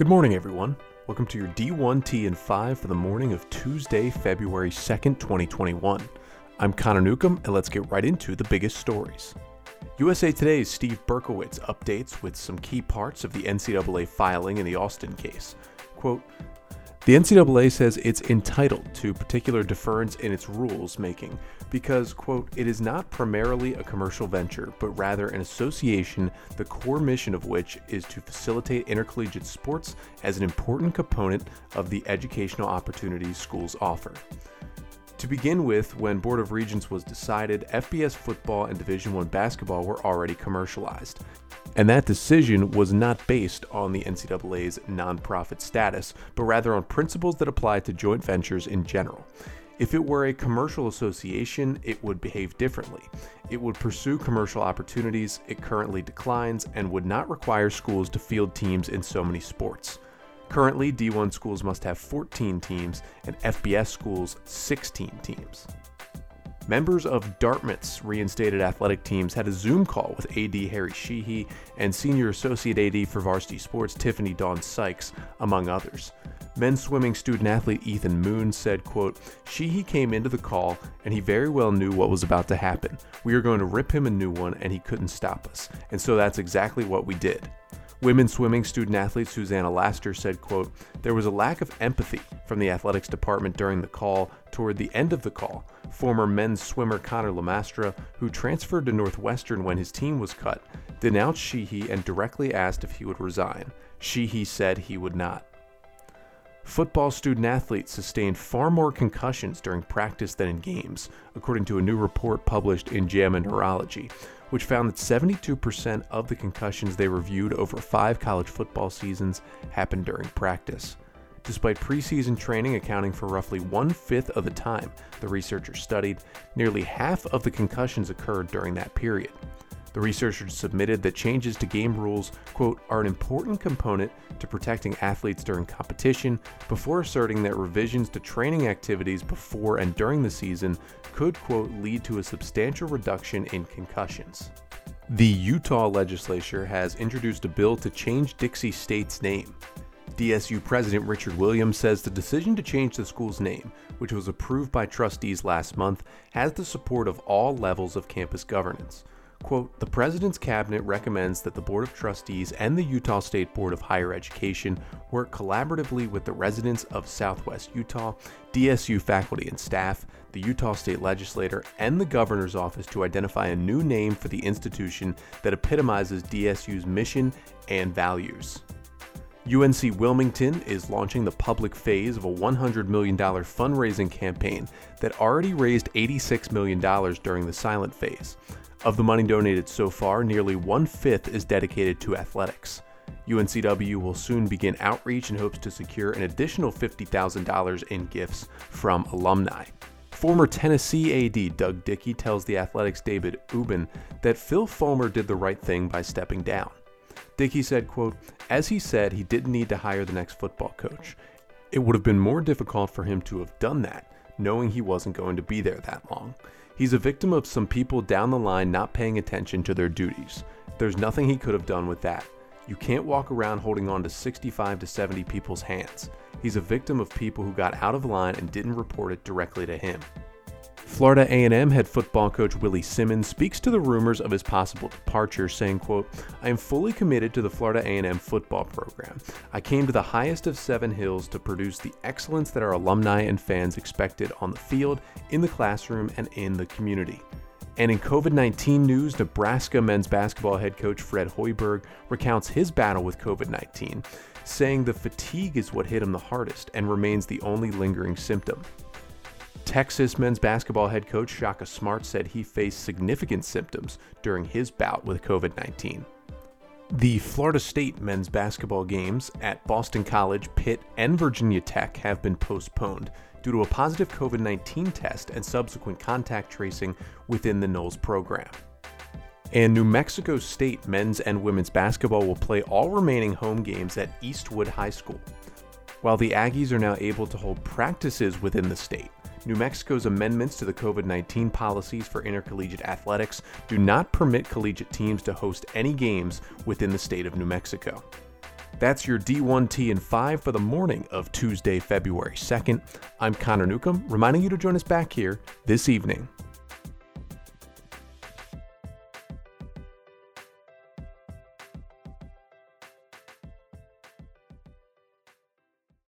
Good morning, everyone. Welcome to your D1T and 5 for the morning of Tuesday, February 2nd, 2021. I'm Connor Newcomb, and let's get right into the biggest stories. USA Today's Steve Berkowitz updates with some key parts of the NCAA filing in the Austin case. Quote, the NCAA says it's entitled to particular deference in its rules making because, quote, it is not primarily a commercial venture, but rather an association, the core mission of which is to facilitate intercollegiate sports as an important component of the educational opportunities schools offer. To begin with, when Board of Regents was decided, FBS football and Division 1 basketball were already commercialized. And that decision was not based on the NCAA's nonprofit status, but rather on principles that apply to joint ventures in general. If it were a commercial association, it would behave differently. It would pursue commercial opportunities it currently declines and would not require schools to field teams in so many sports. Currently, D1 schools must have 14 teams and FBS schools 16 teams. Members of Dartmouth's reinstated athletic teams had a Zoom call with AD Harry Sheehy and Senior Associate AD for Varsity Sports Tiffany Dawn Sykes, among others. Men's swimming student athlete Ethan Moon said, quote, Sheehy came into the call and he very well knew what was about to happen. We were going to rip him a new one and he couldn't stop us. And so that's exactly what we did. Women's swimming student athlete Susanna Laster said, quote, There was a lack of empathy from the athletics department during the call. Toward the end of the call, former men's swimmer Connor Lamastra, who transferred to Northwestern when his team was cut, denounced Sheehy and directly asked if he would resign. Sheehy said he would not. Football student athletes sustained far more concussions during practice than in games, according to a new report published in JAMA Neurology which found that 72% of the concussions they reviewed over five college football seasons happened during practice. Despite preseason training accounting for roughly one fifth of the time the researchers studied, nearly half of the concussions occurred during that period. The researchers submitted that changes to game rules, quote, are an important component to protecting athletes during competition before asserting that revisions to training activities before and during the season could, quote, lead to a substantial reduction in concussions. The Utah legislature has introduced a bill to change Dixie State's name. DSU President Richard Williams says the decision to change the school's name, which was approved by trustees last month, has the support of all levels of campus governance. Quote, the President's Cabinet recommends that the Board of Trustees and the Utah State Board of Higher Education work collaboratively with the residents of Southwest Utah, DSU faculty and staff, the Utah State Legislature, and the Governor's Office to identify a new name for the institution that epitomizes DSU's mission and values. UNC Wilmington is launching the public phase of a $100 million fundraising campaign that already raised $86 million during the silent phase. Of the money donated so far, nearly one fifth is dedicated to athletics. UNCW will soon begin outreach and hopes to secure an additional $50,000 in gifts from alumni. Former Tennessee AD Doug Dickey tells the Athletic's David Ubben that Phil Fulmer did the right thing by stepping down. Dickey said, quote, As he said, he didn't need to hire the next football coach. It would have been more difficult for him to have done that, knowing he wasn't going to be there that long. He's a victim of some people down the line not paying attention to their duties. There's nothing he could have done with that. You can't walk around holding on to 65 to 70 people's hands. He's a victim of people who got out of line and didn't report it directly to him. Florida A&M head football coach Willie Simmons speaks to the rumors of his possible departure, saying, quote, I am fully committed to the Florida A&M football program. I came to the highest of seven hills to produce the excellence that our alumni and fans expected on the field, in the classroom, and in the community. And in COVID 19 news, Nebraska men's basketball head coach Fred Hoiberg recounts his battle with COVID 19, saying the fatigue is what hit him the hardest and remains the only lingering symptom. Texas men's basketball head coach Shaka Smart said he faced significant symptoms during his bout with COVID 19. The Florida State men's basketball games at Boston College, Pitt, and Virginia Tech have been postponed due to a positive COVID 19 test and subsequent contact tracing within the Noles program. And New Mexico State men's and women's basketball will play all remaining home games at Eastwood High School. While the Aggies are now able to hold practices within the state, New Mexico's amendments to the COVID 19 policies for intercollegiate athletics do not permit collegiate teams to host any games within the state of New Mexico. That's your D1T and 5 for the morning of Tuesday, February 2nd. I'm Connor Newcomb, reminding you to join us back here this evening